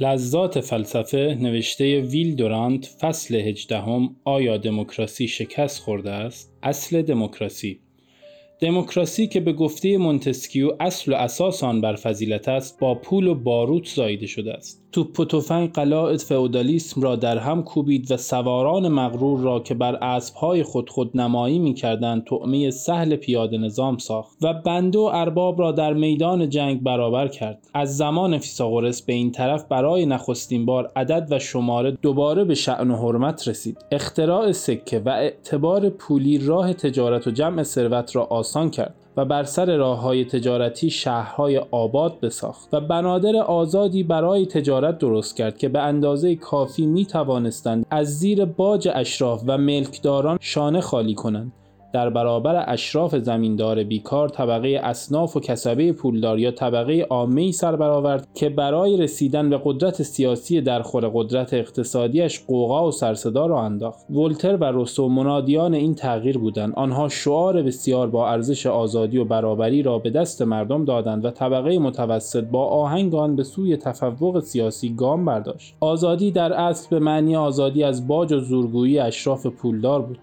لذات فلسفه نوشته ویل دورانت فصل هجدهم آیا دموکراسی شکست خورده است؟ اصل دموکراسی. دموکراسی که به گفته مونتسکیو اصل و اساس آن بر فضیلت است با پول و باروت زایده شده است. توپ و تفنگ قلاع فئودالیسم را در هم کوبید و سواران مغرور را که بر اسبهای خود خود نمایی می کردند طعمه سهل پیاده نظام ساخت و بنده و ارباب را در میدان جنگ برابر کرد. از زمان فیثاغورس به این طرف برای نخستین بار عدد و شماره دوباره به شأن و حرمت رسید. اختراع سکه و اعتبار پولی راه تجارت و جمع ثروت را آسان کرد. و بر سر راه های تجارتی شهرهای آباد بساخت و بنادر آزادی برای تجارت درست کرد که به اندازه کافی می توانستند از زیر باج اشراف و ملکداران شانه خالی کنند. در برابر اشراف زمیندار بیکار طبقه اصناف و کسبه پولدار یا طبقه عامه سر برآورد که برای رسیدن به قدرت سیاسی در خور قدرت اقتصادیش قوقا و سرصدا را انداخت. ولتر و روسو منادیان این تغییر بودند. آنها شعار بسیار با ارزش آزادی و برابری را به دست مردم دادند و طبقه متوسط با آهنگ آن به سوی تفوق سیاسی گام برداشت. آزادی در اصل به معنی آزادی از باج و زورگویی اشراف پولدار بود.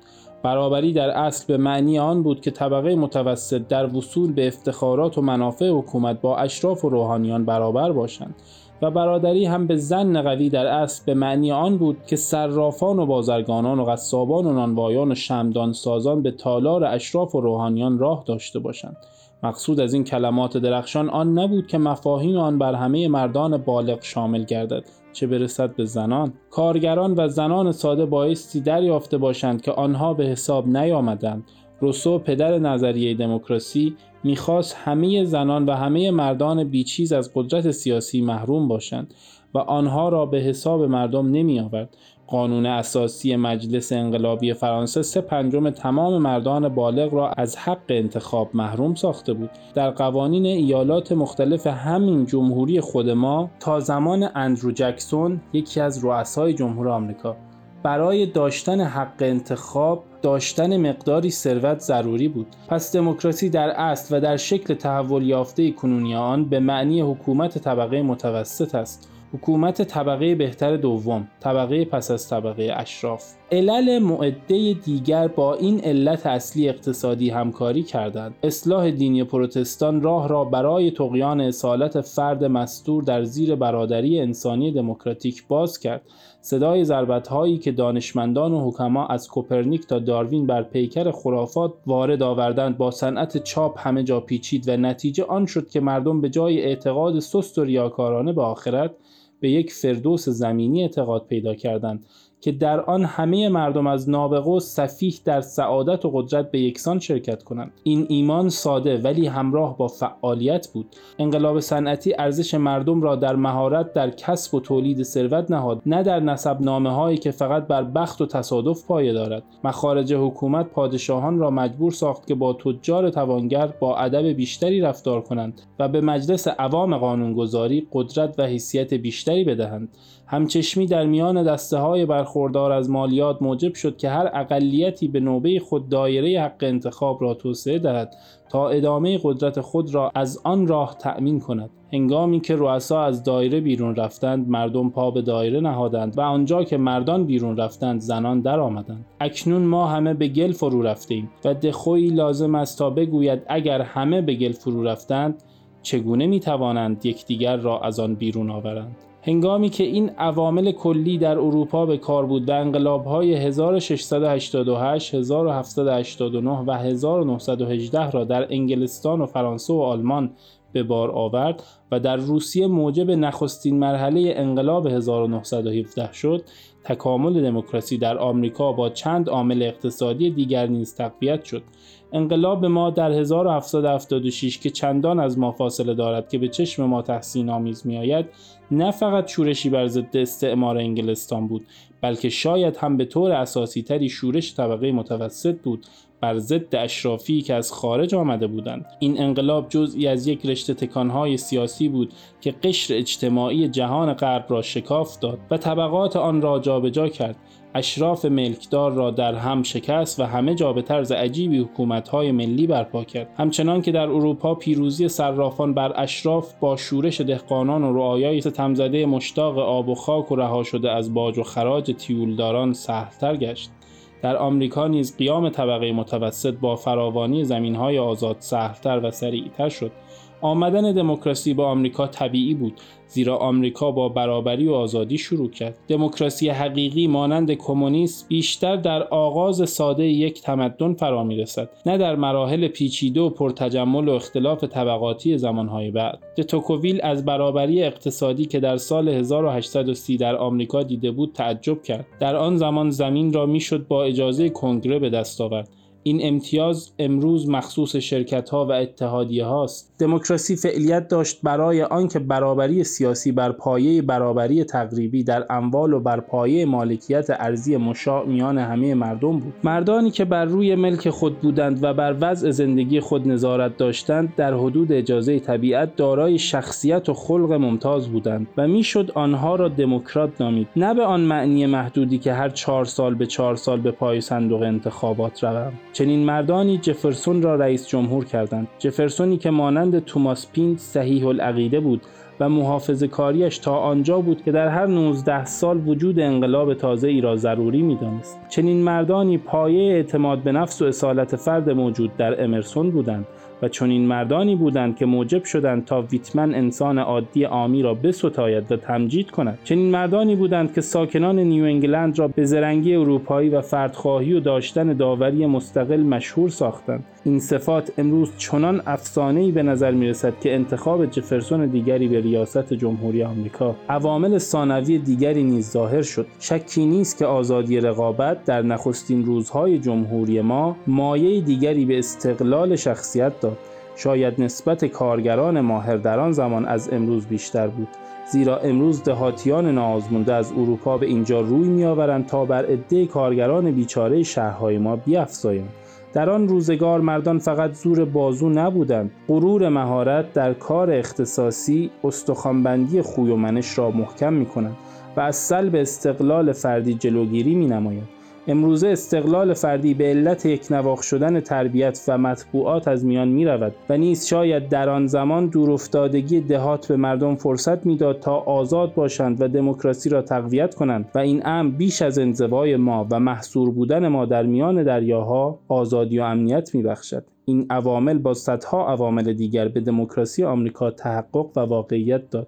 برابری در اصل به معنی آن بود که طبقه متوسط در وصول به افتخارات و منافع حکومت با اشراف و روحانیان برابر باشند و برادری هم به زن قوی در اصل به معنی آن بود که صرافان و بازرگانان و قصابان و نانوایان و شمدان سازان به تالار اشراف و روحانیان راه داشته باشند. مقصود از این کلمات درخشان آن نبود که مفاهیم آن بر همه مردان بالغ شامل گردد. چه برسد به زنان؟ کارگران و زنان ساده بایستی دریافته باشند که آنها به حساب نیامدند. روسو پدر نظریه دموکراسی می‌خواست همه زنان و همه مردان بیچیز از قدرت سیاسی محروم باشند و آنها را به حساب مردم نمی آورد قانون اساسی مجلس انقلابی فرانسه سه پنجم تمام مردان بالغ را از حق انتخاب محروم ساخته بود. در قوانین ایالات مختلف همین جمهوری خود ما تا زمان اندرو جکسون یکی از رؤسای جمهور آمریکا برای داشتن حق انتخاب داشتن مقداری ثروت ضروری بود. پس دموکراسی در اصل و در شکل تحول یافته کنونی آن به معنی حکومت طبقه متوسط است. حکومت طبقه بهتر دوم طبقه پس از طبقه اشراف. علل معده دیگر با این علت اصلی اقتصادی همکاری کردند. اصلاح دینی پروتستان راه را برای تقیان اصالت فرد مستور در زیر برادری انسانی دموکراتیک باز کرد. صدای ضربت هایی که دانشمندان و حکما از کوپرنیک تا داروین بر پیکر خرافات وارد آوردند. با صنعت چاپ همه جا پیچید و نتیجه آن شد که مردم به جای اعتقاد سست و ریاکارانه به آخرت به یک فردوس زمینی اعتقاد پیدا کردند. که در آن همه مردم از نابغه و صفیح در سعادت و قدرت به یکسان شرکت کنند. این ایمان ساده ولی همراه با فعالیت بود. انقلاب صنعتی ارزش مردم را در مهارت در کسب و تولید ثروت نهاد نه در نسب نامه هایی که فقط بر بخت و تصادف پایه دارد. مخارج حکومت پادشاهان را مجبور ساخت که با تجار توانگر با ادب بیشتری رفتار کنند و به مجلس عوام قانونگذاری قدرت و حیثیت بیشتری بدهند. همچشمی در میان دسته های برخوردار از مالیات موجب شد که هر اقلیتی به نوبه خود دایره حق انتخاب را توسعه دهد تا ادامه قدرت خود را از آن راه تأمین کند. هنگامی که رؤسا از دایره بیرون رفتند مردم پا به دایره نهادند و آنجا که مردان بیرون رفتند زنان درآمدند اکنون ما همه به گل فرو رفتیم و دخویی لازم است تا بگوید اگر همه به گل فرو رفتند چگونه می توانند یکدیگر را از آن بیرون آورند؟ هنگامی که این عوامل کلی در اروپا به کار بود و انقلاب‌های 1688, 1789 و 1918 را در انگلستان و فرانسه و آلمان به بار آورد و در روسیه موجب نخستین مرحله انقلاب 1917 شد تکامل دموکراسی در آمریکا با چند عامل اقتصادی دیگر نیز تقویت شد. انقلاب ما در 1776 که چندان از ما فاصله دارد که به چشم ما تحسین آمیز می آید نه فقط شورشی بر ضد استعمار انگلستان بود بلکه شاید هم به طور اساسی تری شورش طبقه متوسط بود بر ضد اشرافی که از خارج آمده بودند. این انقلاب جزئی از یک رشته تکانهای سیاسی بود که قشر اجتماعی جهان غرب را شکاف داد و طبقات آن را جابجا کرد. اشراف ملکدار را در هم شکست و همه جا به طرز عجیبی حکومت‌های ملی برپا کرد. همچنان که در اروپا پیروزی صرافان بر اشراف با شورش دهقانان و رعایای ستمزده مشتاق آب و خاک و رها شده از باج و خراج تیولداران سهلتر گشت. در آمریکا نیز قیام طبقه متوسط با فراوانی زمینهای آزاد سهلتر و سریعتر شد. آمدن دموکراسی به آمریکا طبیعی بود زیرا آمریکا با برابری و آزادی شروع کرد. دموکراسی حقیقی مانند کمونیسم بیشتر در آغاز ساده یک تمدن فرا می‌رسد نه در مراحل پیچیده و پرتجمل و اختلاف طبقاتی زمانهای بعد. توکوویل از برابری اقتصادی که در سال 1830 در آمریکا دیده بود تعجب کرد. در آن زمان زمین را می‌شد با اجازه کنگره به دست آورد. این امتیاز امروز مخصوص شرکت ها و اتحادیه هاست دموکراسی فعلیت داشت برای آنکه برابری سیاسی بر پایه برابری تقریبی در اموال و بر پایه مالکیت ارزی مشاع میان همه مردم بود. مردانی که بر روی ملک خود بودند و بر وضع زندگی خود نظارت داشتند در حدود اجازه طبیعت دارای شخصیت و خلق ممتاز بودند و می‌شد آنها را دموکرات نامید. نه به آن معنی محدودی که هر چهار سال به چهار سال به پای صندوق انتخابات روم. چنین مردانی جفرسون را رئیس جمهور کردند. جفرسونی که مانند توماس پینت صحیح العقیده بود و محافظ کاریش تا آنجا بود که در هر 19 سال وجود انقلاب تازه ای را ضروری می‌دانست. چنین مردانی پایه اعتماد به نفس و اصالت فرد موجود در امرسون بودند. و چنین مردانی بودند که موجب شدند تا ویتمن انسان عادی آمی را بستاید و تمجید کند. چنین مردانی بودند که ساکنان نیو انگلند را به زرنگی اروپایی و فردخواهی و داشتن داوری مستقل مشهور ساختند. این صفات امروز چنان افسانه‌ای به نظر می رسد که انتخاب جفرسون دیگری به ریاست جمهوری آمریکا عوامل ثانوی دیگری نیز ظاهر شد. شکی نیست که آزادی رقابت در نخستین روزهای جمهوری ما مایه دیگری به استقلال شخصیت داد شاید نسبت کارگران ماهر در آن زمان از امروز بیشتر بود زیرا امروز دهاتیان ناآزموده از اروپا به اینجا روی میآورند تا بر عده کارگران بیچاره شهرهای ما بیافزایند در آن روزگار مردان فقط زور بازو نبودند. غرور مهارت در کار اختصاصی استخوانبندی خوی و منش را محکم می کنند و از سلب استقلال فردی جلوگیری می نماید امروزه استقلال فردی به علت یک نواخ شدن تربیت و مطبوعات از میان می رود و نیز شاید در آن زمان دورافتادگی دهات به مردم فرصت می‌داد تا آزاد باشند و دموکراسی را تقویت کنند و این امر بیش از انزوای ما و محصور بودن ما در میان دریاها آزادی و امنیت می بخشد. این عوامل با صدها عوامل دیگر به دموکراسی آمریکا تحقق و واقعیت داد.